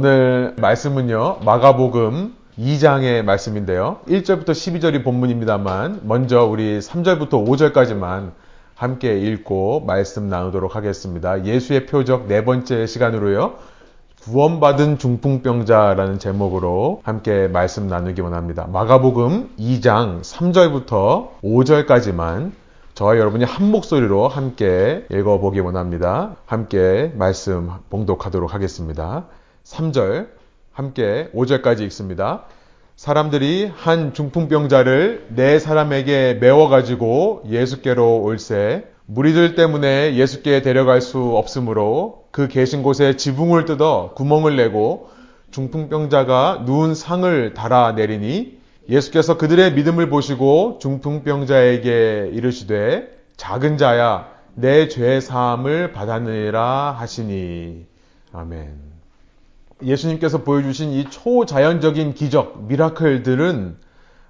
오늘 말씀은요, 마가복음 2장의 말씀인데요. 1절부터 12절이 본문입니다만, 먼저 우리 3절부터 5절까지만 함께 읽고 말씀 나누도록 하겠습니다. 예수의 표적 네 번째 시간으로요. 구원받은 중풍병자라는 제목으로 함께 말씀 나누기 원합니다. 마가복음 2장 3절부터 5절까지만 저와 여러분이 한 목소리로 함께 읽어보기 원합니다. 함께 말씀 봉독하도록 하겠습니다. 3절 함께 5절까지 읽습니다. 사람들이 한 중풍병자를 네 사람에게 메워가지고 예수께로 올세 무리들 때문에 예수께 데려갈 수 없으므로 그 계신 곳에 지붕을 뜯어 구멍을 내고 중풍병자가 누운 상을 달아 내리니 예수께서 그들의 믿음을 보시고 중풍병자에게 이르시되 작은 자야 내 죄 사함을 받았느니라 하시니 아멘. 예수님께서 보여주신 이 초자연적인 기적, 미라클들은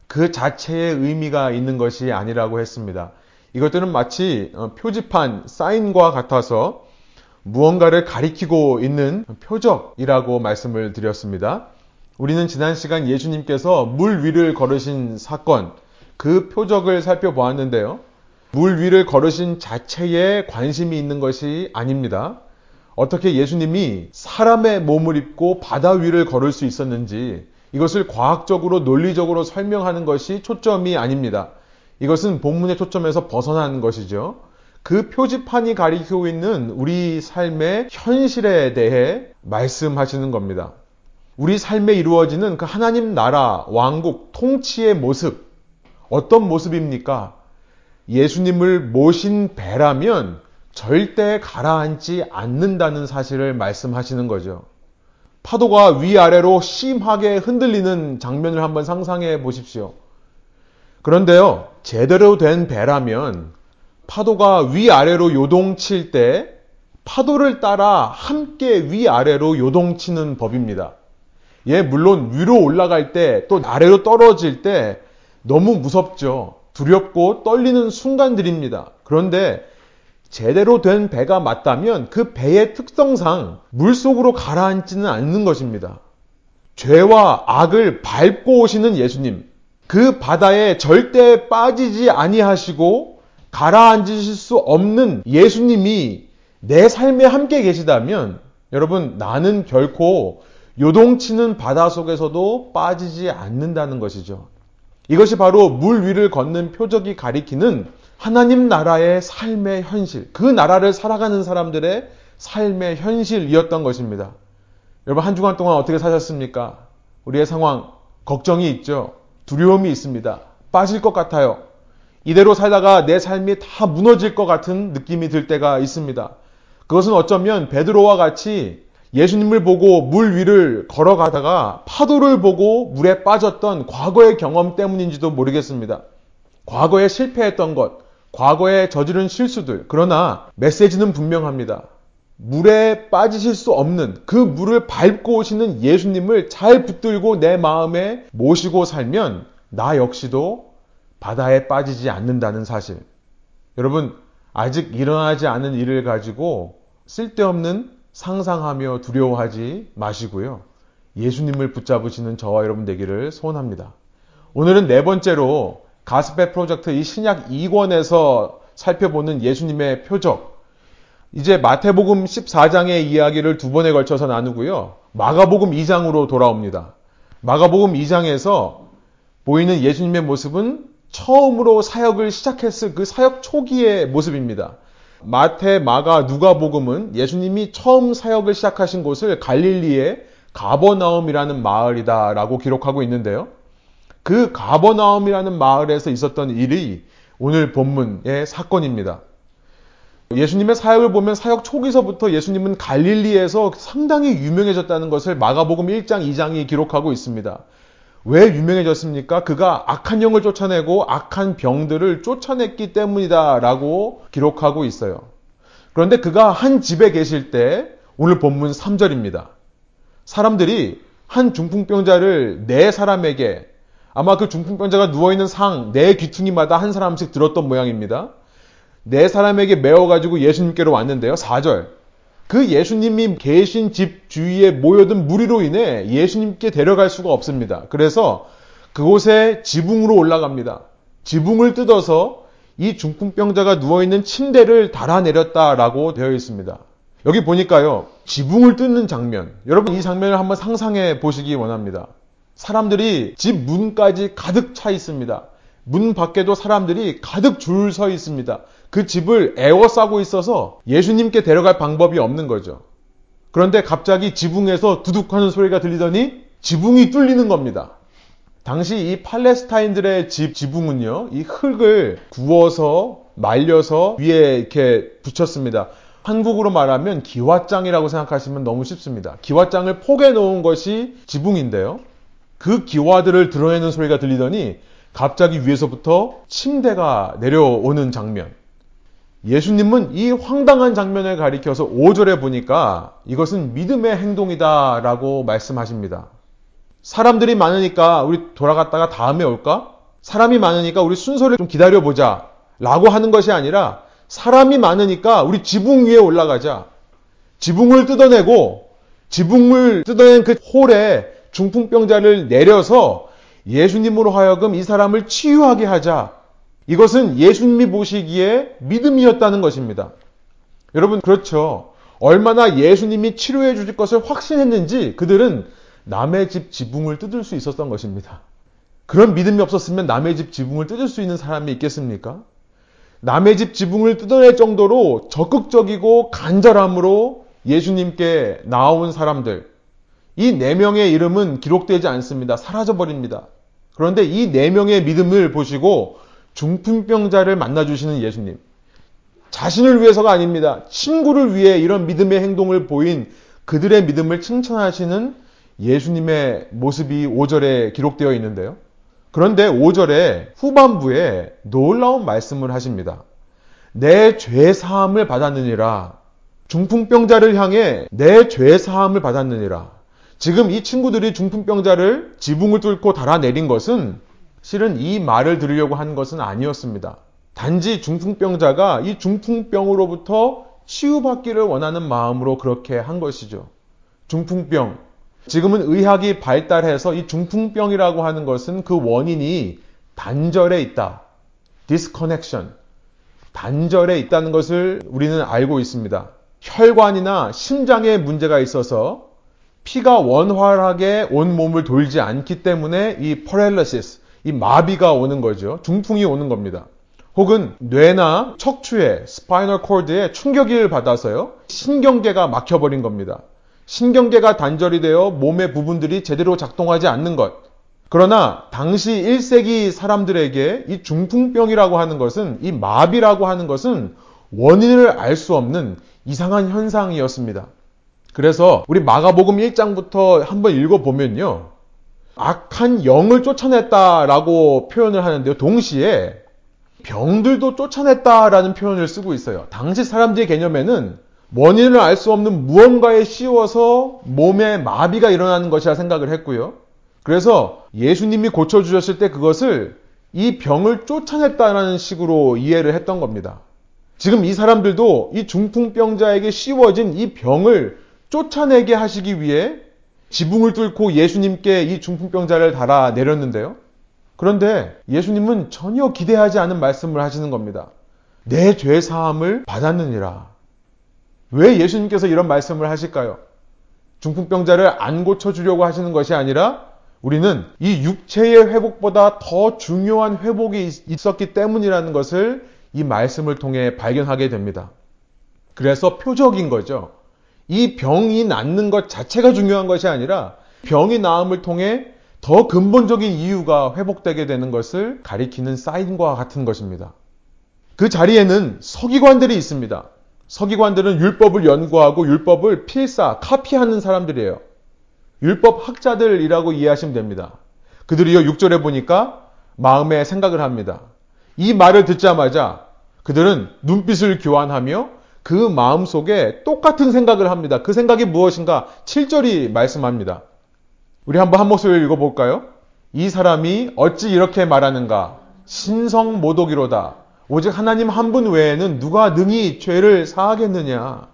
그 자체의 의미가 있는 것이 아니라고 했습니다. 이것들은 마치 표지판, 사인과 같아서 무언가를 가리키고 있는 표적이라고 말씀을 드렸습니다. 우리는 지난 시간 예수님께서 물 위를 걸으신 사건, 그 표적을 살펴보았는데요. 물 위를 걸으신 자체에 관심이 있는 것이 아닙니다. 어떻게 예수님이 사람의 몸을 입고 바다 위를 걸을 수 있었는지 이것을 과학적으로 논리적으로 설명하는 것이 초점이 아닙니다. 이것은 본문의 초점에서 벗어난 것이죠. 그 표지판이 가리키고 있는 우리 삶의 현실에 대해 말씀하시는 겁니다. 우리 삶에 이루어지는 그 하나님 나라, 왕국, 통치의 모습, 어떤 모습입니까? 예수님을 모신 배라면 절대 가라앉지 않는다는 사실을 말씀하시는 거죠. 파도가 위아래로 심하게 흔들리는 장면을 한번 상상해 보십시오. 그런데요, 제대로 된 배라면 파도가 위아래로 요동칠 때 파도를 따라 함께 위아래로 요동치는 법입니다. 예, 물론 위로 올라갈 때 또 아래로 떨어질 때 너무 무섭죠. 두렵고 떨리는 순간들입니다. 그런데 제대로 된 배가 맞다면 그 배의 특성상 물 속으로 가라앉지는 않는 것입니다. 죄와 악을 밟고 오시는 예수님, 그 바다에 절대 빠지지 아니하시고 가라앉으실 수 없는 예수님이 내 삶에 함께 계시다면 여러분 나는 결코 요동치는 바다 속에서도 빠지지 않는다는 것이죠. 이것이 바로 물 위를 걷는 표적이 가리키는 하나님 나라의 삶의 현실, 그 나라를 살아가는 사람들의 삶의 현실이었던 것입니다. 여러분, 한 주간 동안 어떻게 사셨습니까? 우리의 상황, 걱정이 있죠. 두려움이 있습니다. 빠질 것 같아요. 이대로 살다가 내 삶이 다 무너질 것 같은 느낌이 들 때가 있습니다. 그것은 어쩌면 베드로와 같이 예수님을 보고 물 위를 걸어가다가 파도를 보고 물에 빠졌던 과거의 경험 때문인지도 모르겠습니다. 과거에 실패했던 것, 과거에 저지른 실수들. 그러나 메시지는 분명합니다. 물에 빠지실 수 없는 그 물을 밟고 오시는 예수님을 잘 붙들고 내 마음에 모시고 살면 나 역시도 바다에 빠지지 않는다는 사실. 여러분, 아직 일어나지 않은 일을 가지고 쓸데없는 상상하며 두려워하지 마시고요. 예수님을 붙잡으시는 저와 여러분 되기를 소원합니다. 오늘은 네 번째로 가스페 프로젝트 이 신약 2권에서 살펴보는 예수님의 표적. 이제 마태복음 14장의 이야기를 두 번에 걸쳐서 나누고요. 마가복음 2장으로 돌아옵니다. 마가복음 2장에서 보이는 예수님의 모습은 처음으로 사역을 시작했을 그 사역 초기의 모습입니다. 마태, 마가, 누가복음은 예수님이 처음 사역을 시작하신 곳을 갈릴리의 가버나움이라는 마을이다라고 기록하고 있는데요. 그 가버나움이라는 마을에서 있었던 일이 오늘 본문의 사건입니다. 예수님의 사역을 보면 사역 초기서부터 예수님은 갈릴리에서 상당히 유명해졌다는 것을 마가복음 1장, 2장이 기록하고 있습니다. 왜 유명해졌습니까? 그가 악한 영을 쫓아내고 악한 병들을 쫓아냈기 때문이다라고 기록하고 있어요. 그런데 그가 한 집에 계실 때 오늘 본문 3절입니다. 사람들이 한 중풍병자를 네 사람에게 아마 그 중풍병자가 누워있는 상, 네 귀퉁이마다 한 사람씩 들었던 모양입니다. 네 사람에게 메워가지고 예수님께로 왔는데요. 4절. 그 예수님이 계신 집 주위에 모여든 무리로 인해 예수님께 데려갈 수가 없습니다. 그래서 그곳에 지붕으로 올라갑니다. 지붕을 뜯어서 이 중풍병자가 누워있는 침대를 달아내렸다라고 되어 있습니다. 여기 보니까요, 지붕을 뜯는 장면. 여러분 이 장면을 한번 상상해 보시기 원합니다. 사람들이 집 문까지 가득 차 있습니다. 문 밖에도 사람들이 가득 줄 서 있습니다. 그 집을 에워싸고 있어서 예수님께 데려갈 방법이 없는 거죠. 그런데 갑자기 지붕에서 두둑하는 소리가 들리더니 지붕이 뚫리는 겁니다. 당시 이 팔레스타인들의 집 지붕은요, 이 흙을 구워서 말려서 위에 이렇게 붙였습니다. 한국으로 말하면 기와장이라고 생각하시면 너무 쉽습니다. 기와장을 포개 놓은 것이 지붕인데요. 그 기와들을 드러내는 소리가 들리더니 갑자기 위에서부터 침대가 내려오는 장면. 예수님은 이 황당한 장면을 가리켜서 5절에 보니까 이것은 믿음의 행동이다 라고 말씀하십니다. 사람들이 많으니까 우리 돌아갔다가 다음에 올까? 사람이 많으니까 우리 순서를 좀 기다려보자. 라고 하는 것이 아니라 사람이 많으니까 우리 지붕 위에 올라가자. 지붕을 뜯어내고 지붕을 뜯어낸 그 홀에 중풍병자를 내려서 예수님으로 하여금 이 사람을 치유하게 하자. 이것은 예수님이 보시기에 믿음이었다는 것입니다. 여러분, 그렇죠. 얼마나 예수님이 치료해 주실 것을 확신했는지 그들은 남의 집 지붕을 뜯을 수 있었던 것입니다. 그런 믿음이 없었으면 남의 집 지붕을 뜯을 수 있는 사람이 있겠습니까? 남의 집 지붕을 뜯어낼 정도로 적극적이고 간절함으로 예수님께 나온 사람들, 이 네 명의 이름은 기록되지 않습니다. 사라져버립니다. 그런데 이 네 명의 믿음을 보시고 중풍병자를 만나주시는 예수님. 자신을 위해서가 아닙니다. 친구를 위해 이런 믿음의 행동을 보인 그들의 믿음을 칭찬하시는 예수님의 모습이 5절에 기록되어 있는데요. 그런데 5절에 후반부에 놀라운 말씀을 하십니다. 내 죄 사함을 받았느니라. 중풍병자를 향해 내 죄 사함을 받았느니라. 지금 이 친구들이 중풍병자를 지붕을 뚫고 달아내린 것은 실은 이 말을 들으려고 한 것은 아니었습니다. 단지 중풍병자가 이 중풍병으로부터 치유받기를 원하는 마음으로 그렇게 한 것이죠. 중풍병. 지금은 의학이 발달해서 이 중풍병이라고 하는 것은 그 원인이 단절에 있다. disconnection. 단절에 있다는 것을 우리는 알고 있습니다. 혈관이나 심장에 문제가 있어서 피가 원활하게 온 몸을 돌지 않기 때문에 이 paralysis, 이 마비가 오는 거죠. 중풍이 오는 겁니다. 혹은 뇌나 척추에 spinal cord에 충격을 받아서요. 신경계가 막혀버린 겁니다. 신경계가 단절이 되어 몸의 부분들이 제대로 작동하지 않는 것. 그러나 당시 1세기 사람들에게 이 중풍병이라고 하는 것은 이 마비라고 하는 것은 원인을 알 수 없는 이상한 현상이었습니다. 그래서 우리 마가복음 1장부터 한번 읽어보면요. 악한 영을 쫓아냈다라고 표현을 하는데요. 동시에 병들도 쫓아냈다라는 표현을 쓰고 있어요. 당시 사람들의 개념에는 원인을 알 수 없는 무언가에 씌워서 몸에 마비가 일어나는 것이라 생각을 했고요. 그래서 예수님이 고쳐주셨을 때 그것을 이 병을 쫓아냈다라는 식으로 이해를 했던 겁니다. 지금 이 사람들도 이 중풍병자에게 씌워진 이 병을 쫓아내게 하시기 위해 지붕을 뚫고 예수님께 이 중풍병자를 달아 내렸는데요. 그런데 예수님은 전혀 기대하지 않은 말씀을 하시는 겁니다. 내 죄 사함을 받았느니라. 왜 예수님께서 이런 말씀을 하실까요? 중풍병자를 안 고쳐주려고 하시는 것이 아니라 우리는 이 육체의 회복보다 더 중요한 회복이 있었기 때문이라는 것을 이 말씀을 통해 발견하게 됩니다. 그래서 표적인 거죠. 이 병이 낫는 것 자체가 중요한 것이 아니라 병이 나음을 통해 더 근본적인 이유가 회복되게 되는 것을 가리키는 사인과 같은 것입니다. 그 자리에는 서기관들이 있습니다. 서기관들은 율법을 연구하고 율법을 필사, 카피하는 사람들이에요. 율법 학자들이라고 이해하시면 됩니다. 그들이요, 6절에 보니까 마음에 생각을 합니다. 이 말을 듣자마자 그들은 눈빛을 교환하며 그 마음 속에 똑같은 생각을 합니다. 그 생각이 무엇인가? 7절이 말씀합니다. 우리 한번 한 목소리를 읽어볼까요? 이 사람이 어찌 이렇게 말하는가? 신성 모독이로다. 오직 하나님 한 분 외에는 누가 능히 죄를 사하겠느냐?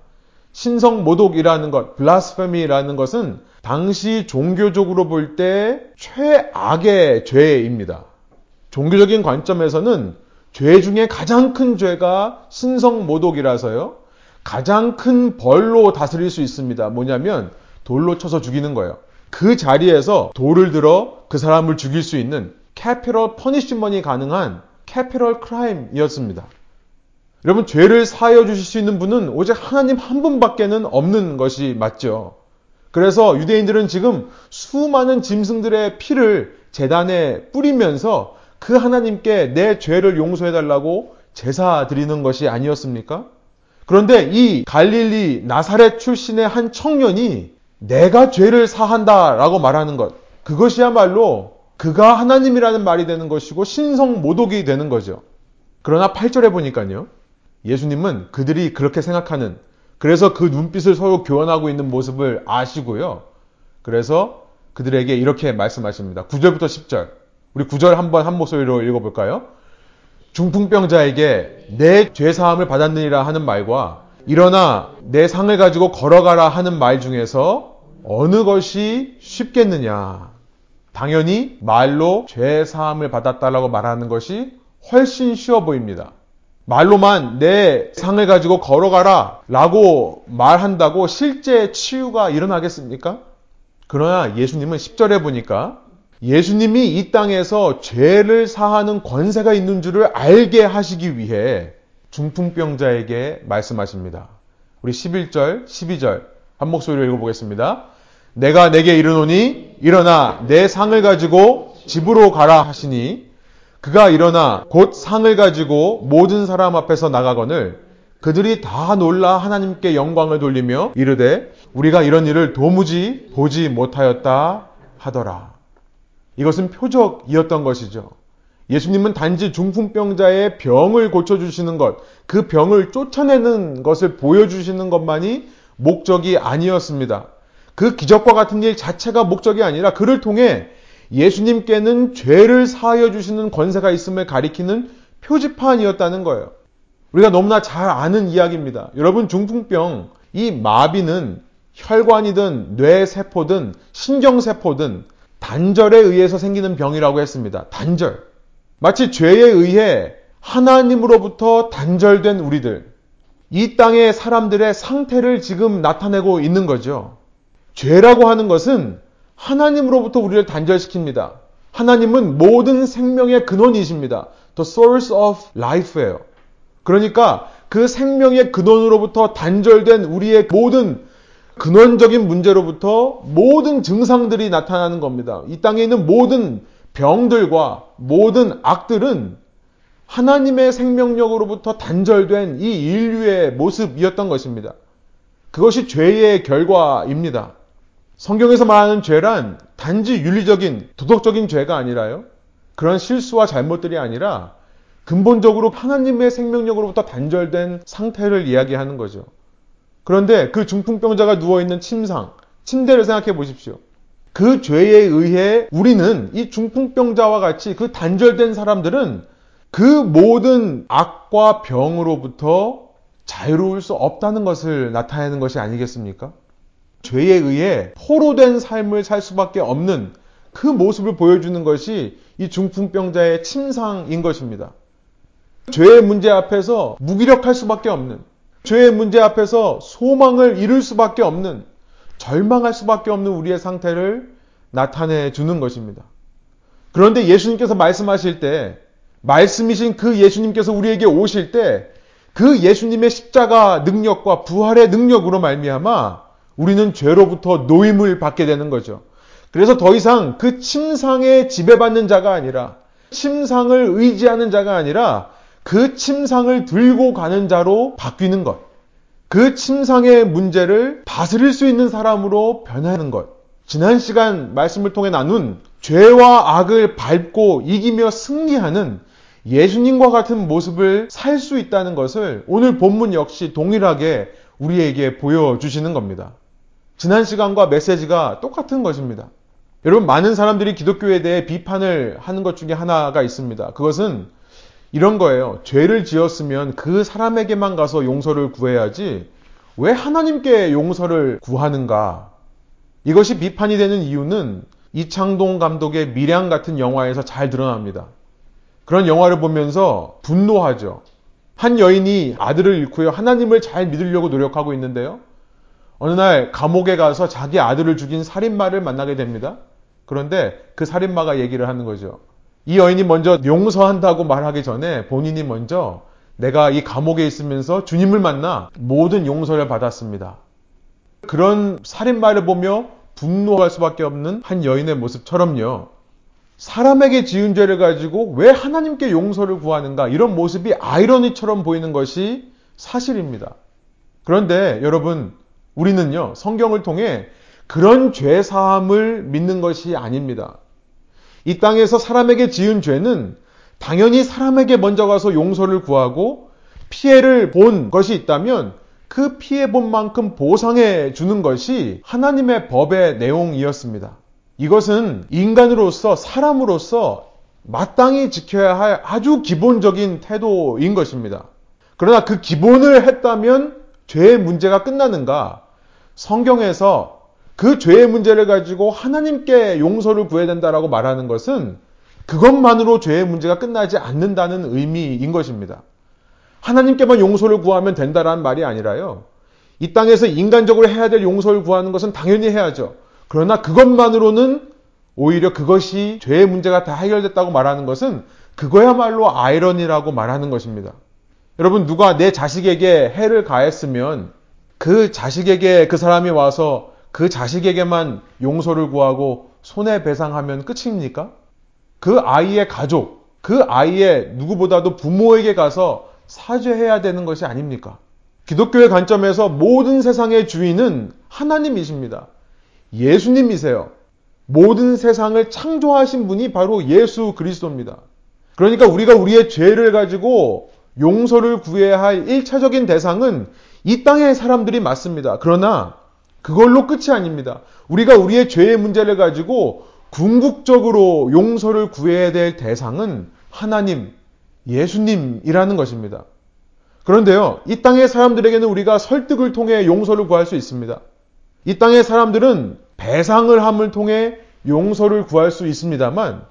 신성 모독이라는 것, 블라스페미라는 것은 당시 종교적으로 볼 때 최악의 죄입니다. 종교적인 관점에서는 죄 중에 가장 큰 죄가 신성 모독이라서요. 가장 큰 벌로 다스릴 수 있습니다. 뭐냐면 돌로 쳐서 죽이는 거예요. 그 자리에서 돌을 들어 그 사람을 죽일 수 있는 capital punishment이 가능한 capital crime이었습니다. 여러분 죄를 사하여 주실 수 있는 분은 오직 하나님 한 분밖에는 없는 것이 맞죠. 그래서 유대인들은 지금 수많은 짐승들의 피를 제단에 뿌리면서 그 하나님께 내 죄를 용서해 달라고 제사 드리는 것이 아니었습니까? 그런데 이 갈릴리 나사렛 출신의 한 청년이 내가 죄를 사한다 라고 말하는 것. 그것이야말로 그가 하나님이라는 말이 되는 것이고 신성 모독이 되는 거죠. 그러나 8절에 보니까요. 예수님은 그들이 그렇게 생각하는 그래서 그 눈빛을 서로 교환하고 있는 모습을 아시고요. 그래서 그들에게 이렇게 말씀하십니다. 9절부터 10절. 우리 9절 한번 한 목소리로 읽어볼까요? 중풍병자에게 내 죄사함을 받았느니라 하는 말과 일어나 내 상을 가지고 걸어가라 하는 말 중에서 어느 것이 쉽겠느냐? 당연히 말로 죄사함을 받았다라고 말하는 것이 훨씬 쉬워 보입니다. 말로만 내 상을 가지고 걸어가라 라고 말한다고 실제 치유가 일어나겠습니까? 그러나 예수님은 10절에 보니까 예수님이 이 땅에서 죄를 사하는 권세가 있는 줄을 알게 하시기 위해 중풍병자에게 말씀하십니다. 우리 11절, 12절 한 목소리로 읽어보겠습니다. 내가 내게 이르노니 일어나 내 상을 가지고 집으로 가라 하시니 그가 일어나 곧 상을 가지고 모든 사람 앞에서 나가거늘 그들이 다 놀라 하나님께 영광을 돌리며 이르되 우리가 이런 일을 도무지 보지 못하였다 하더라. 이것은 표적이었던 것이죠. 예수님은 단지 중풍병자의 병을 고쳐주시는 것, 그 병을 쫓아내는 것을 보여주시는 것만이 목적이 아니었습니다. 그 기적과 같은 일 자체가 목적이 아니라 그를 통해 예수님께는 죄를 사하여 주시는 권세가 있음을 가리키는 표지판이었다는 거예요. 우리가 너무나 잘 아는 이야기입니다. 여러분 중풍병 이 마비는 혈관이든 뇌세포든 신경세포든 단절에 의해서 생기는 병이라고 했습니다. 단절. 마치 죄에 의해 하나님으로부터 단절된 우리들. 이 땅의 사람들의 상태를 지금 나타내고 있는 거죠. 죄라고 하는 것은 하나님으로부터 우리를 단절시킵니다. 하나님은 모든 생명의 근원이십니다. The source of life예요. 그러니까 그 생명의 근원으로부터 단절된 우리의 모든 근원적인 문제로부터 모든 증상들이 나타나는 겁니다. 이 땅에 있는 모든 병들과 모든 악들은 하나님의 생명력으로부터 단절된 이 인류의 모습이었던 것입니다. 그것이 죄의 결과입니다. 성경에서 말하는 죄란 단지 윤리적인 도덕적인 죄가 아니라요. 그런 실수와 잘못들이 아니라 근본적으로 하나님의 생명력으로부터 단절된 상태를 이야기하는 거죠. 그런데 그 중풍병자가 누워있는 침상, 침대를 생각해 보십시오. 그 죄에 의해 우리는 이 중풍병자와 같이 그 단절된 사람들은 그 모든 악과 병으로부터 자유로울 수 없다는 것을 나타내는 것이 아니겠습니까? 죄에 의해 포로된 삶을 살 수밖에 없는 그 모습을 보여주는 것이 이 중풍병자의 침상인 것입니다. 죄의 문제 앞에서 무기력할 수밖에 없는, 죄의 문제 앞에서 소망을 잃을 수밖에 없는, 절망할 수밖에 없는 우리의 상태를 나타내 주는 것입니다. 그런데 예수님께서 말씀하실 때, 말씀이신 그 예수님께서 우리에게 오실 때, 그 예수님의 십자가 능력과 부활의 능력으로 말미암아 우리는 죄로부터 노임을 받게 되는 거죠. 그래서 더 이상 그 침상에 지배받는 자가 아니라 침상을 의지하는 자가 아니라 그 침상을 들고 가는 자로 바뀌는 것. 그 침상의 문제를 다스릴 수 있는 사람으로 변하는 것. 지난 시간 말씀을 통해 나눈 죄와 악을 밟고 이기며 승리하는 예수님과 같은 모습을 살 수 있다는 것을 오늘 본문 역시 동일하게 우리에게 보여주시는 겁니다. 지난 시간과 메시지가 똑같은 것입니다. 여러분, 많은 사람들이 기독교에 대해 비판을 하는 것 중에 하나가 있습니다. 그것은 이런 거예요. 죄를 지었으면 그 사람에게만 가서 용서를 구해야지 왜 하나님께 용서를 구하는가? 이것이 비판이 되는 이유는 이창동 감독의 미량 같은 영화에서 잘 드러납니다. 그런 영화를 보면서 분노하죠. 한 여인이 아들을 잃고요. 하나님을 잘 믿으려고 노력하고 있는데요. 어느 날 감옥에 가서 자기 아들을 죽인 살인마를 만나게 됩니다. 그런데 그 살인마가 얘기를 하는 거죠. 이 여인이 먼저 용서한다고 말하기 전에 본인이 먼저 내가 이 감옥에 있으면서 주님을 만나 모든 용서를 받았습니다. 그런 살인마를 보며 분노할 수밖에 없는 한 여인의 모습처럼요. 사람에게 지은 죄를 가지고 왜 하나님께 용서를 구하는가 이런 모습이 아이러니처럼 보이는 것이 사실입니다. 그런데 여러분 우리는요 성경을 통해 그런 죄 사함을 믿는 것이 아닙니다. 이 땅에서 사람에게 지은 죄는 당연히 사람에게 먼저 가서 용서를 구하고 피해를 본 것이 있다면 그 피해 본 만큼 보상해 주는 것이 하나님의 법의 내용이었습니다. 이것은 인간으로서 사람으로서 마땅히 지켜야 할 아주 기본적인 태도인 것입니다. 그러나 그 기본을 했다면 죄의 문제가 끝나는가? 성경에서 그 죄의 문제를 가지고 하나님께 용서를 구해야 된다라고 말하는 것은 그것만으로 죄의 문제가 끝나지 않는다는 의미인 것입니다. 하나님께만 용서를 구하면 된다라는 말이 아니라요. 이 땅에서 인간적으로 해야 될 용서를 구하는 것은 당연히 해야죠. 그러나 그것만으로는 오히려 그것이 죄의 문제가 다 해결됐다고 말하는 것은 그거야말로 아이러니라고 말하는 것입니다. 여러분, 누가 내 자식에게 해를 가했으면 그 자식에게 그 사람이 와서 그 자식에게만 용서를 구하고 손해배상하면 끝입니까? 그 아이의 가족, 그 아이의 누구보다도 부모에게 가서 사죄해야 되는 것이 아닙니까? 기독교의 관점에서 모든 세상의 주인은 하나님이십니다. 예수님이세요. 모든 세상을 창조하신 분이 바로 예수 그리스도입니다. 그러니까 우리가 우리의 죄를 가지고 용서를 구해야 할 1차적인 대상은 이 땅의 사람들이 맞습니다. 그러나 그걸로 끝이 아닙니다. 우리가 우리의 죄의 문제를 가지고 궁극적으로 용서를 구해야 될 대상은 하나님, 예수님이라는 것입니다. 그런데요, 이 땅의 사람들에게는 우리가 설득을 통해 용서를 구할 수 있습니다. 이 땅의 사람들은 배상을 함을 통해 용서를 구할 수 있습니다만,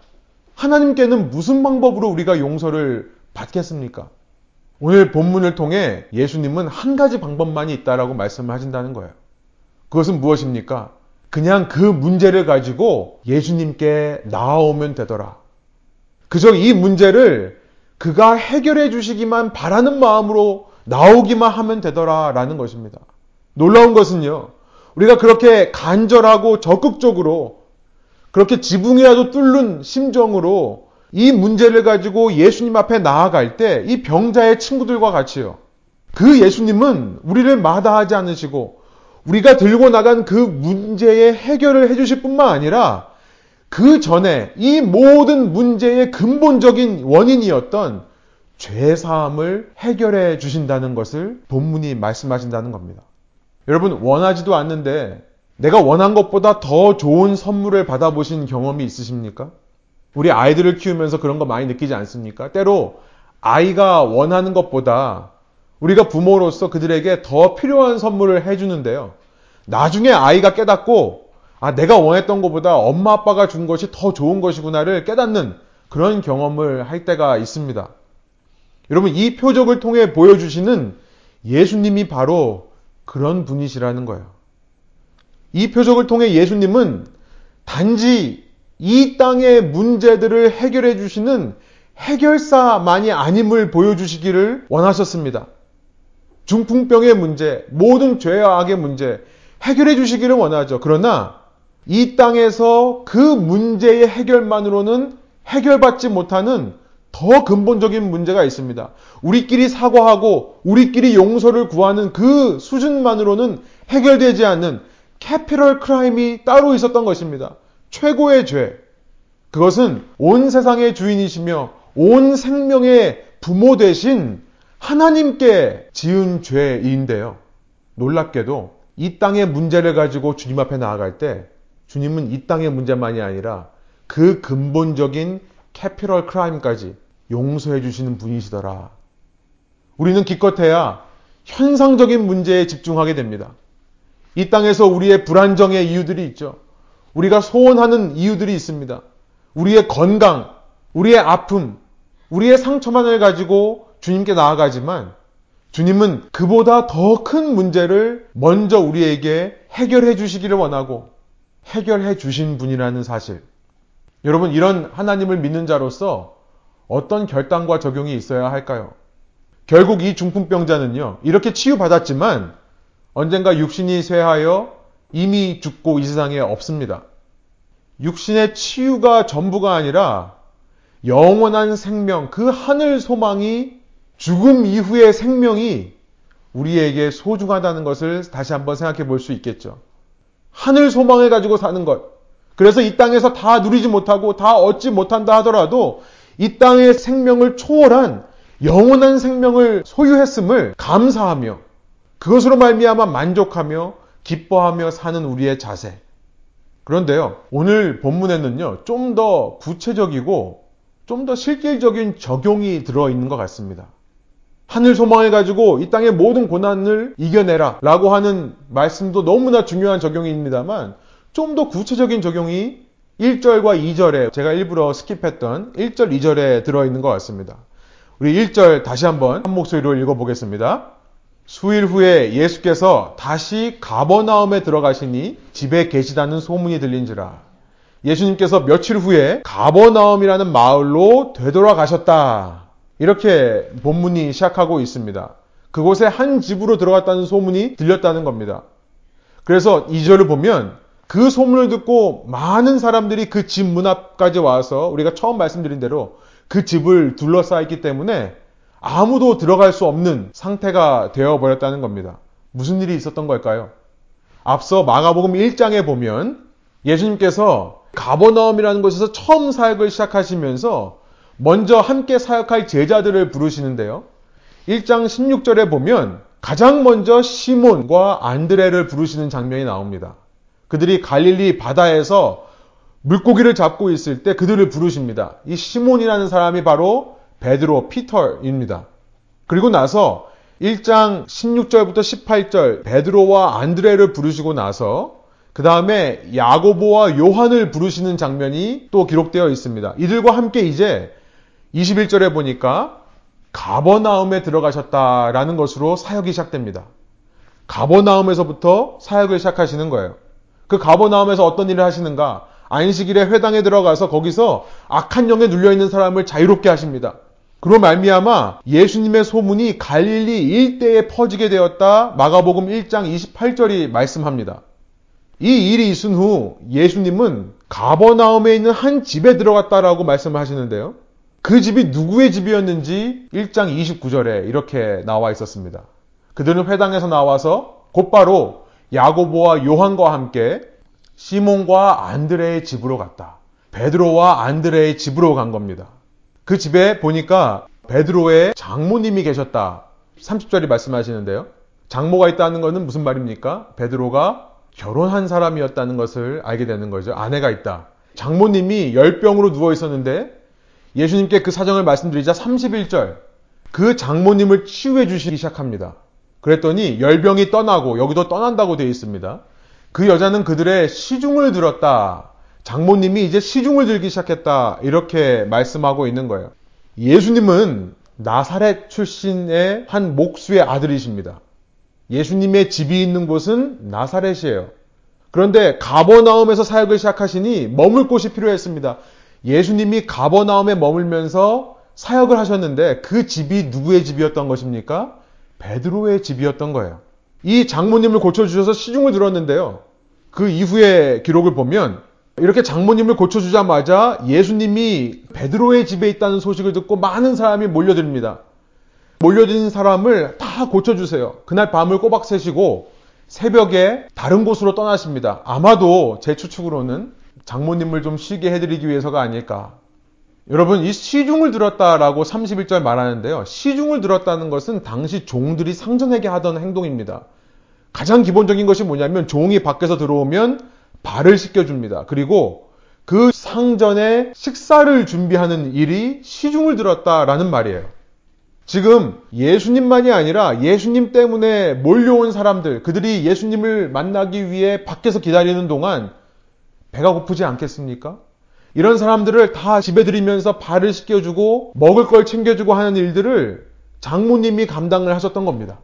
하나님께는 무슨 방법으로 우리가 용서를 받겠습니까? 오늘 본문을 통해 예수님은 한 가지 방법만이 있다라고 말씀을 하신다는 거예요. 그것은 무엇입니까? 그냥 그 문제를 가지고 예수님께 나아오면 되더라. 그저 이 문제를 그가 해결해 주시기만 바라는 마음으로 나오기만 하면 되더라라는 것입니다. 놀라운 것은요. 우리가 그렇게 간절하고 적극적으로 그렇게 지붕이라도 뚫는 심정으로 이 문제를 가지고 예수님 앞에 나아갈 때 이 병자의 친구들과 같이요. 그 예수님은 우리를 마다하지 않으시고 우리가 들고 나간 그 문제의 해결을 해주실 뿐만 아니라 그 전에 이 모든 문제의 근본적인 원인이었던 죄사함을 해결해 주신다는 것을 본문이 말씀하신다는 겁니다. 여러분, 원하지도 않는데 내가 원한 것보다 더 좋은 선물을 받아보신 경험이 있으십니까? 우리 아이들을 키우면서 그런 거 많이 느끼지 않습니까? 때로 아이가 원하는 것보다 우리가 부모로서 그들에게 더 필요한 선물을 해주는데요. 나중에 아이가 깨닫고, 아, 내가 원했던 것보다 엄마 아빠가 준 것이 더 좋은 것이구나를 깨닫는 그런 경험을 할 때가 있습니다. 여러분, 이 표적을 통해 보여주시는 예수님이 바로 그런 분이시라는 거예요. 이 표적을 통해 예수님은 단지 이 땅의 문제들을 해결해 주시는 해결사만이 아님을 보여주시기를 원하셨습니다. 중풍병의 문제, 모든 죄와 악의 문제 해결해 주시기를 원하죠. 그러나 이 땅에서 그 문제의 해결만으로는 해결받지 못하는 더 근본적인 문제가 있습니다. 우리끼리 사과하고 우리끼리 용서를 구하는 그 수준만으로는 해결되지 않는 캐피럴 크라임이 따로 있었던 것입니다. 최고의 죄. 그것은 온 세상의 주인이시며 온 생명의 부모 대신 하나님께 지은 죄인데요. 놀랍게도 이 땅의 문제를 가지고 주님 앞에 나아갈 때 주님은 이 땅의 문제만이 아니라 그 근본적인 캐피럴 크라임까지 용서해 주시는 분이시더라. 우리는 기껏해야 현상적인 문제에 집중하게 됩니다. 이 땅에서 우리의 불안정의 이유들이 있죠. 우리가 소원하는 이유들이 있습니다. 우리의 건강, 우리의 아픔, 우리의 상처만을 가지고 주님께 나아가지만 주님은 그보다 더 큰 문제를 먼저 우리에게 해결해 주시기를 원하고 해결해 주신 분이라는 사실. 여러분, 이런 하나님을 믿는 자로서 어떤 결단과 적용이 있어야 할까요? 결국 이 중풍병자는요, 이렇게 치유받았지만 언젠가 육신이 쇠하여 이미 죽고 이 세상에 없습니다. 육신의 치유가 전부가 아니라 영원한 생명, 그 하늘 소망이 죽음 이후의 생명이 우리에게 소중하다는 것을 다시 한번 생각해 볼 수 있겠죠. 하늘 소망을 가지고 사는 것. 그래서 이 땅에서 다 누리지 못하고 다 얻지 못한다 하더라도 이 땅의 생명을 초월한 영원한 생명을 소유했음을 감사하며 그것으로 말미암아 만족하며 기뻐하며 사는 우리의 자세. 그런데요, 오늘 본문에는요, 좀 더 구체적이고 좀 더 실질적인 적용이 들어 있는 것 같습니다. 하늘 소망해 가지고 이 땅의 모든 고난을 이겨내라 라고 하는 말씀도 너무나 중요한 적용입니다만 좀 더 구체적인 적용이 1절과 2절에 제가 일부러 스킵했던 1절, 2절에 들어있는 것 같습니다. 우리 1절 다시 한번 한 목소리로 읽어보겠습니다. 수일 후에 예수께서 다시 가버나움에 들어가시니 집에 계시다는 소문이 들린지라. 예수님께서 며칠 후에 가버나움이라는 마을로 되돌아가셨다. 이렇게 본문이 시작하고 있습니다. 그곳에 한 집으로 들어갔다는 소문이 들렸다는 겁니다. 그래서 2절을 보면 그 소문을 듣고 많은 사람들이 그 집 문 앞까지 와서 우리가 처음 말씀드린 대로 그 집을 둘러싸있기 때문에 아무도 들어갈 수 없는 상태가 되어버렸다는 겁니다. 무슨 일이 있었던 걸까요? 앞서 마가복음 1장에 보면 예수님께서 가버나움이라는 곳에서 처음 사역을 시작하시면서 먼저 함께 사역할 제자들을 부르시는데요. 1장 16절에 보면 가장 먼저 시몬과 안드레를 부르시는 장면이 나옵니다. 그들이 갈릴리 바다에서 물고기를 잡고 있을 때 그들을 부르십니다. 이 시몬이라는 사람이 바로 베드로, 피터입니다. 그리고 나서 1장 16절부터 18절 베드로와 안드레를 부르시고 나서 그 다음에 야고보와 요한을 부르시는 장면이 또 기록되어 있습니다. 이들과 함께 이제 21절에 보니까 가버나움에 들어가셨다라는 것으로 사역이 시작됩니다. 가버나움에서부터 사역을 시작하시는 거예요. 그 가버나움에서 어떤 일을 하시는가? 안식일에 회당에 들어가서 거기서 악한 영에 눌려 있는 사람을 자유롭게 하십니다. 그로 말미암아 예수님의 소문이 갈릴리 일대에 퍼지게 되었다. 마가복음 1장 28절이 말씀합니다. 이 일이 있은 후 예수님은 가버나움에 있는 한 집에 들어갔다라고 말씀을 하시는데요. 그 집이 누구의 집이었는지 1장 29절에 이렇게 나와 있었습니다. 그들은 회당에서 나와서 곧바로 야고보와 요한과 함께 시몬과 안드레의 집으로 갔다. 베드로와 안드레의 집으로 간 겁니다. 그 집에 보니까 베드로의 장모님이 계셨다. 30절이 말씀하시는데요. 장모가 있다는 것은 무슨 말입니까? 베드로가 결혼한 사람이었다는 것을 알게 되는 거죠. 아내가 있다. 장모님이 열병으로 누워 있었는데 예수님께 그 사정을 말씀드리자 31절 그 장모님을 치유해 주시기 시작합니다. 그랬더니 열병이 떠나고 여기도 떠난다고 되어 있습니다. 그 여자는 그들의 시중을 들었다. 장모님이 이제 시중을 들기 시작했다. 이렇게 말씀하고 있는 거예요. 예수님은 나사렛 출신의 한 목수의 아들이십니다. 예수님의 집이 있는 곳은 나사렛이에요. 그런데 가버나움에서 사역을 시작하시니 머물 곳이 필요했습니다. 예수님이 가버나움에 머물면서 사역을 하셨는데 그 집이 누구의 집이었던 것입니까? 베드로의 집이었던 거예요. 이 장모님을 고쳐주셔서 시중을 들었는데요. 그 이후의 기록을 보면 이렇게 장모님을 고쳐주자마자 예수님이 베드로의 집에 있다는 소식을 듣고 많은 사람이 몰려듭니다. 몰려든 사람을 다 고쳐주세요. 그날 밤을 꼬박 새시고 새벽에 다른 곳으로 떠나십니다. 아마도 제 추측으로는 장모님을 좀 쉬게 해드리기 위해서가 아닐까. 여러분, 이 시중을 들었다라고 31절 말하는데요. 시중을 들었다는 것은 당시 종들이 상전에게 하던 행동입니다. 가장 기본적인 것이 뭐냐면 종이 밖에서 들어오면 발을 씻겨줍니다. 그리고 그 상전에 식사를 준비하는 일이 시중을 들었다라는 말이에요. 지금 예수님만이 아니라 예수님 때문에 몰려온 사람들, 그들이 예수님을 만나기 위해 밖에서 기다리는 동안 배가 고프지 않겠습니까? 이런 사람들을 다 집에 들이면서 발을 씻겨주고 먹을 걸 챙겨주고 하는 일들을 장모님이 감당을 하셨던 겁니다.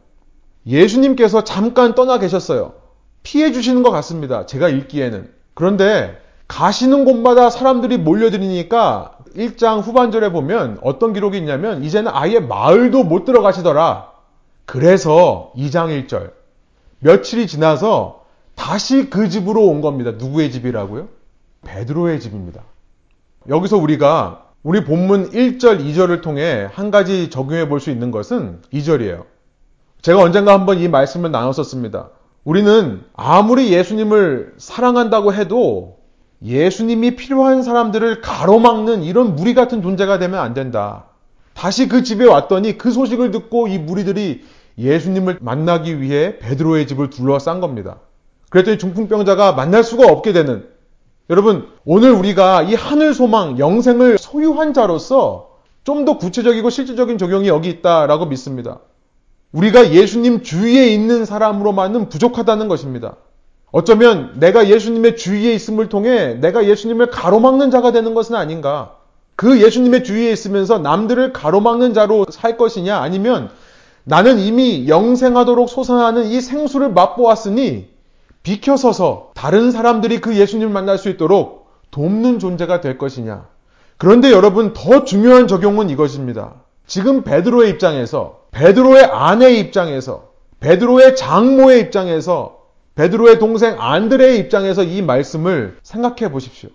예수님께서 잠깐 떠나 계셨어요. 피해 주시는 것 같습니다. 제가 읽기에는. 그런데 가시는 곳마다 사람들이 몰려들으니까 1장 후반절에 보면 어떤 기록이 있냐면 이제는 아예 마을도 못 들어가시더라. 그래서 2장 1절. 며칠이 지나서 다시 그 집으로 온 겁니다. 누구의 집이라고요? 베드로의 집입니다. 여기서 우리가 우리 본문 1절, 2절을 통해 한 가지 적용해 볼 수 있는 것은 2절이에요. 제가 언젠가 한번 이 말씀을 나눴었습니다. 우리는 아무리 예수님을 사랑한다고 해도 예수님이 필요한 사람들을 가로막는 이런 무리 같은 존재가 되면 안 된다. 다시 그 집에 왔더니 그 소식을 듣고 이 무리들이 예수님을 만나기 위해 베드로의 집을 둘러싼 겁니다. 그랬더니 중풍병자가 만날 수가 없게 되는 여러분 오늘 우리가 이 하늘 소망 영생을 소유한 자로서 좀 더 구체적이고 실질적인 적용이 여기 있다라고 믿습니다. 우리가 예수님 주위에 있는 사람으로만은 부족하다는 것입니다. 어쩌면 내가 예수님의 주위에 있음을 통해 내가 예수님을 가로막는 자가 되는 것은 아닌가. 그 예수님의 주위에 있으면서 남들을 가로막는 자로 살 것이냐 아니면 나는 이미 영생하도록 솟아나는 이 생수를 맛보았으니 비켜서서 다른 사람들이 그 예수님을 만날 수 있도록 돕는 존재가 될 것이냐. 그런데 여러분 더 중요한 적용은 이것입니다. 지금 베드로의 입장에서 베드로의 아내의 입장에서 베드로의 장모의 입장에서 베드로의 동생 안드레의 입장에서 이 말씀을 생각해 보십시오.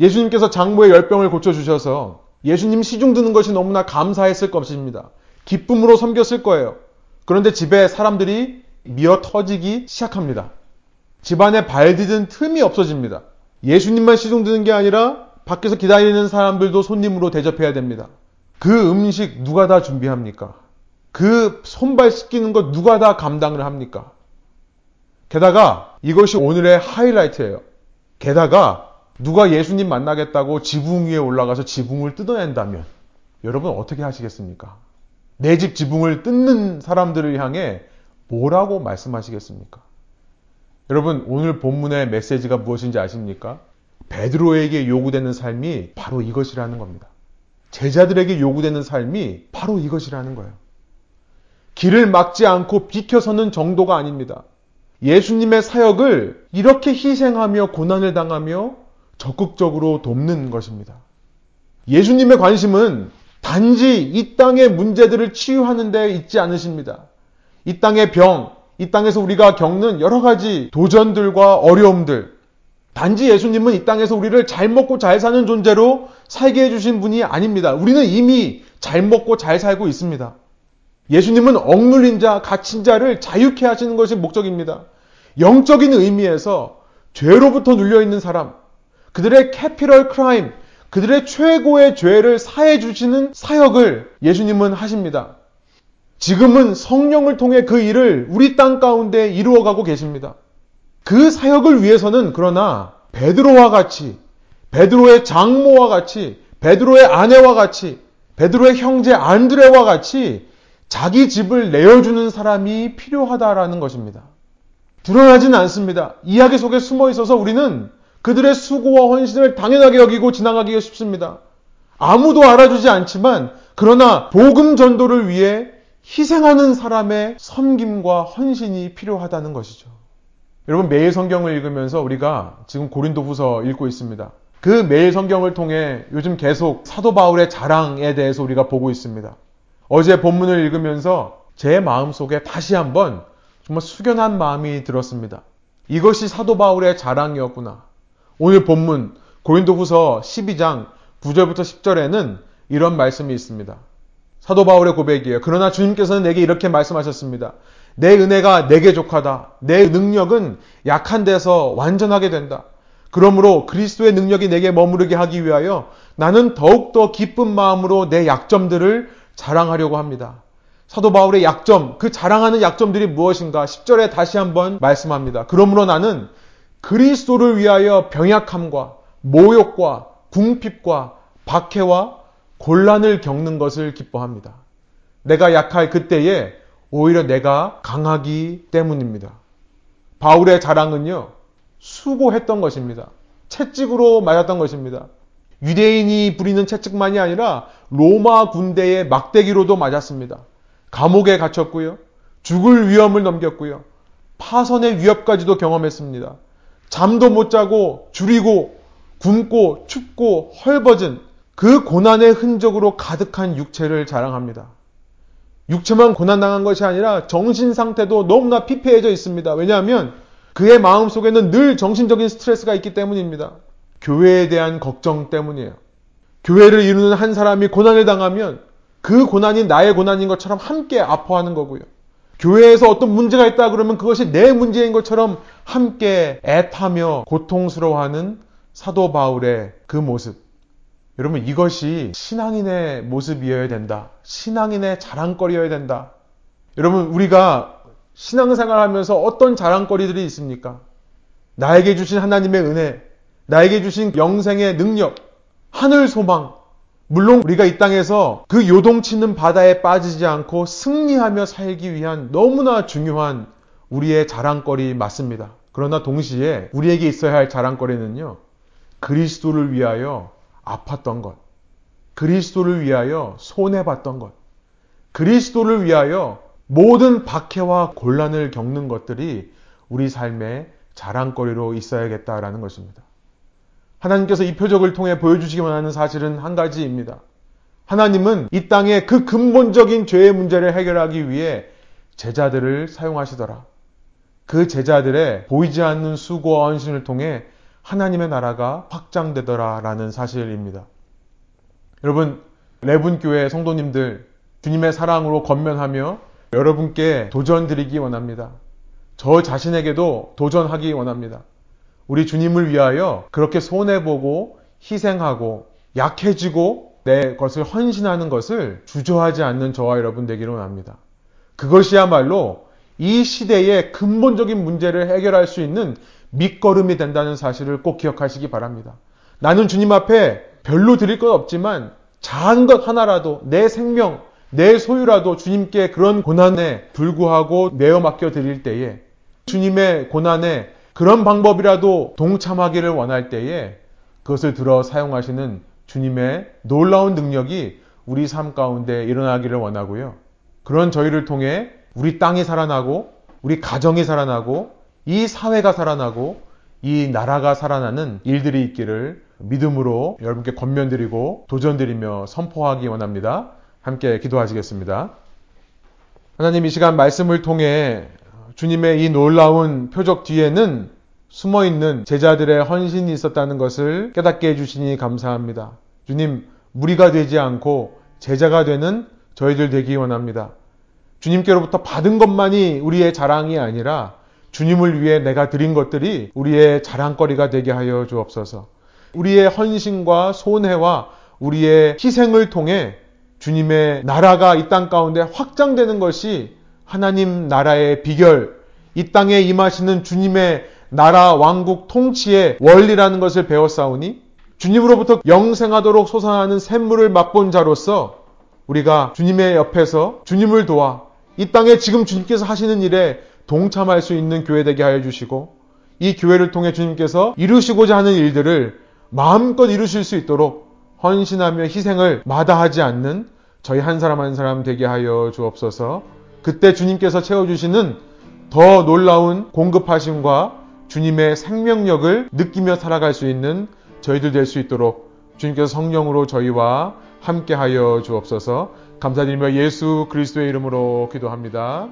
예수님께서 장모의 열병을 고쳐주셔서 예수님 시중 드는 것이 너무나 감사했을 것입니다. 기쁨으로 섬겼을 거예요. 그런데 집에 사람들이 미어 터지기 시작합니다. 집안에 발 디딘 틈이 없어집니다. 예수님만 시중 드는 게 아니라 밖에서 기다리는 사람들도 손님으로 대접해야 됩니다. 그 음식 누가 다 준비합니까? 그 손발 씻기는 것 누가 다 감당을 합니까? 게다가 이것이 오늘의 하이라이트예요. 게다가 누가 예수님 만나겠다고 지붕 위에 올라가서 지붕을 뜯어낸다면 여러분 어떻게 하시겠습니까? 내 집 지붕을 뜯는 사람들을 향해 뭐라고 말씀하시겠습니까? 여러분 오늘 본문의 메시지가 무엇인지 아십니까? 베드로에게 요구되는 삶이 바로 이것이라는 겁니다. 제자들에게 요구되는 삶이 바로 이것이라는 거예요. 길을 막지 않고 비켜서는 정도가 아닙니다. 예수님의 사역을 이렇게 희생하며 고난을 당하며 적극적으로 돕는 것입니다. 예수님의 관심은 단지 이 땅의 문제들을 치유하는 데 있지 않으십니다. 이 땅의 병, 이 땅에서 우리가 겪는 여러 가지 도전들과 어려움들, 단지 예수님은 이 땅에서 우리를 잘 먹고 잘 사는 존재로 살게 해주신 분이 아닙니다. 우리는 이미 잘 먹고 잘 살고 있습니다. 예수님은 억눌린 자, 갇힌 자를 자유케 하시는 것이 목적입니다. 영적인 의미에서 죄로부터 눌려있는 사람, 그들의 캐피럴 크라임, 그들의 최고의 죄를 사해 주시는 사역을 예수님은 하십니다. 지금은 성령을 통해 그 일을 우리 땅 가운데 이루어가고 계십니다. 그 사역을 위해서는 그러나 베드로와 같이 베드로의 장모와 같이 베드로의 아내와 같이 베드로의 형제 안드레와 같이 자기 집을 내어주는 사람이 필요하다라는 것입니다. 드러나지는 않습니다. 이야기 속에 숨어 있어서 우리는 그들의 수고와 헌신을 당연하게 여기고 지나가기가 쉽습니다. 아무도 알아주지 않지만 그러나 복음 전도를 위해 희생하는 사람의 섬김과 헌신이 필요하다는 것이죠. 여러분 매일 성경을 읽으면서 우리가 지금 고린도후서 읽고 있습니다. 그 매일 성경을 통해 요즘 계속 사도 바울의 자랑에 대해서 우리가 보고 있습니다. 어제 본문을 읽으면서 제 마음속에 다시 한번 정말 숙연한 마음이 들었습니다. 이것이 사도 바울의 자랑이었구나. 오늘 본문 고린도후서 12장 9절부터 10절에는 이런 말씀이 있습니다. 사도 바울의 고백이에요. 그러나 주님께서는 내게 이렇게 말씀하셨습니다. 내 은혜가 내게 족하다. 내 능력은 약한 데서 완전하게 된다. 그러므로 그리스도의 능력이 내게 머무르게 하기 위하여 나는 더욱더 기쁜 마음으로 내 약점들을 자랑하려고 합니다. 사도 바울의 약점, 그 자랑하는 약점들이 무엇인가 10절에 다시 한번 말씀합니다. 그러므로 나는 그리스도를 위하여 병약함과 모욕과 궁핍과 박해와 곤란을 겪는 것을 기뻐합니다. 내가 약할 그때에 오히려 내가 강하기 때문입니다. 바울의 자랑은요, 수고했던 것입니다. 채찍으로 맞았던 것입니다. 유대인이 부리는 채찍만이 아니라 로마 군대의 막대기로도 맞았습니다. 감옥에 갇혔고요. 죽을 위험을 넘겼고요. 파선의 위협까지도 경험했습니다. 잠도 못 자고 줄이고 굶고 춥고 헐벗은 그 고난의 흔적으로 가득한 육체를 자랑합니다. 육체만 고난당한 것이 아니라 정신 상태도 너무나 피폐해져 있습니다. 왜냐하면 그의 마음 속에는 늘 정신적인 스트레스가 있기 때문입니다. 교회에 대한 걱정 때문이에요. 교회를 이루는 한 사람이 고난을 당하면 그 고난이 나의 고난인 것처럼 함께 아파하는 거고요. 교회에서 어떤 문제가 있다 그러면 그것이 내 문제인 것처럼 함께 애타며 고통스러워하는 사도 바울의 그 모습. 여러분 이것이 신앙인의 모습이어야 된다. 신앙인의 자랑거리여야 된다. 여러분 우리가 신앙생활 하면서 어떤 자랑거리들이 있습니까? 나에게 주신 하나님의 은혜, 나에게 주신 영생의 능력, 하늘 소망. 물론 우리가 이 땅에서 그 요동치는 바다에 빠지지 않고 승리하며 살기 위한 너무나 중요한 우리의 자랑거리 맞습니다. 그러나 동시에 우리에게 있어야 할 자랑거리는요. 그리스도를 위하여 아팠던 것. 그리스도를 위하여 손해봤던 것. 그리스도를 위하여 모든 박해와 곤란을 겪는 것들이 우리 삶의 자랑거리로 있어야겠다라는 것입니다. 하나님께서 이 표적을 통해 보여주시기 원하는 사실은 한 가지입니다. 하나님은 이 땅의 그 근본적인 죄의 문제를 해결하기 위해 제자들을 사용하시더라. 그 제자들의 보이지 않는 수고와 헌신을 통해 하나님의 나라가 확장되더라라는 사실입니다. 여러분, 레분교회 성도님들 주님의 사랑으로 건면하며 여러분께 도전 드리기 원합니다. 저 자신에게도 도전하기 원합니다. 우리 주님을 위하여 그렇게 손해보고 희생하고 약해지고 내 것을 헌신하는 것을 주저하지 않는 저와 여러분 되기를 원합니다. 그것이야말로 이 시대의 근본적인 문제를 해결할 수 있는 밑거름이 된다는 사실을 꼭 기억하시기 바랍니다. 나는 주님 앞에 별로 드릴 것 없지만 작은 것 하나라도 내 생명, 내 소유라도 주님께 그런 고난에 불구하고 내어 맡겨 드릴 때에 주님의 고난에 그런 방법이라도 동참하기를 원할 때에 그것을 들어 사용하시는 주님의 놀라운 능력이 우리 삶 가운데 일어나기를 원하고요. 그런 저희를 통해 우리 땅이 살아나고 우리 가정이 살아나고 이 사회가 살아나고 이 나라가 살아나는 일들이 있기를 믿음으로 여러분께 권면드리고 도전드리며 선포하기 원합니다. 함께 기도하시겠습니다. 하나님 이 시간 말씀을 통해 주님의 이 놀라운 표적 뒤에는 숨어 있는 제자들의 헌신이 있었다는 것을 깨닫게 해주시니 감사합니다. 주님, 무리가 되지 않고 제자가 되는 저희들 되기 원합니다. 주님께로부터 받은 것만이 우리의 자랑이 아니라 주님을 위해 내가 드린 것들이 우리의 자랑거리가 되게 하여 주옵소서. 우리의 헌신과 손해와 우리의 희생을 통해 주님의 나라가 이 땅 가운데 확장되는 것이 하나님 나라의 비결, 이 땅에 임하시는 주님의 나라 왕국 통치의 원리라는 것을 배웠사오니 주님으로부터 영생하도록 솟아나는 샘물을 맛본 자로서 우리가 주님의 옆에서 주님을 도와 이 땅에 지금 주님께서 하시는 일에 동참할 수 있는 교회 되게 하여 주시고 이 교회를 통해 주님께서 이루시고자 하는 일들을 마음껏 이루실 수 있도록 헌신하며 희생을 마다하지 않는 저희 한 사람 한 사람 되게 하여 주옵소서. 그때 주님께서 채워주시는 더 놀라운 공급하심과 주님의 생명력을 느끼며 살아갈 수 있는 저희들 될 수 있도록 주님께서 성령으로 저희와 함께 하여 주옵소서 감사드리며 예수 그리스도의 이름으로 기도합니다.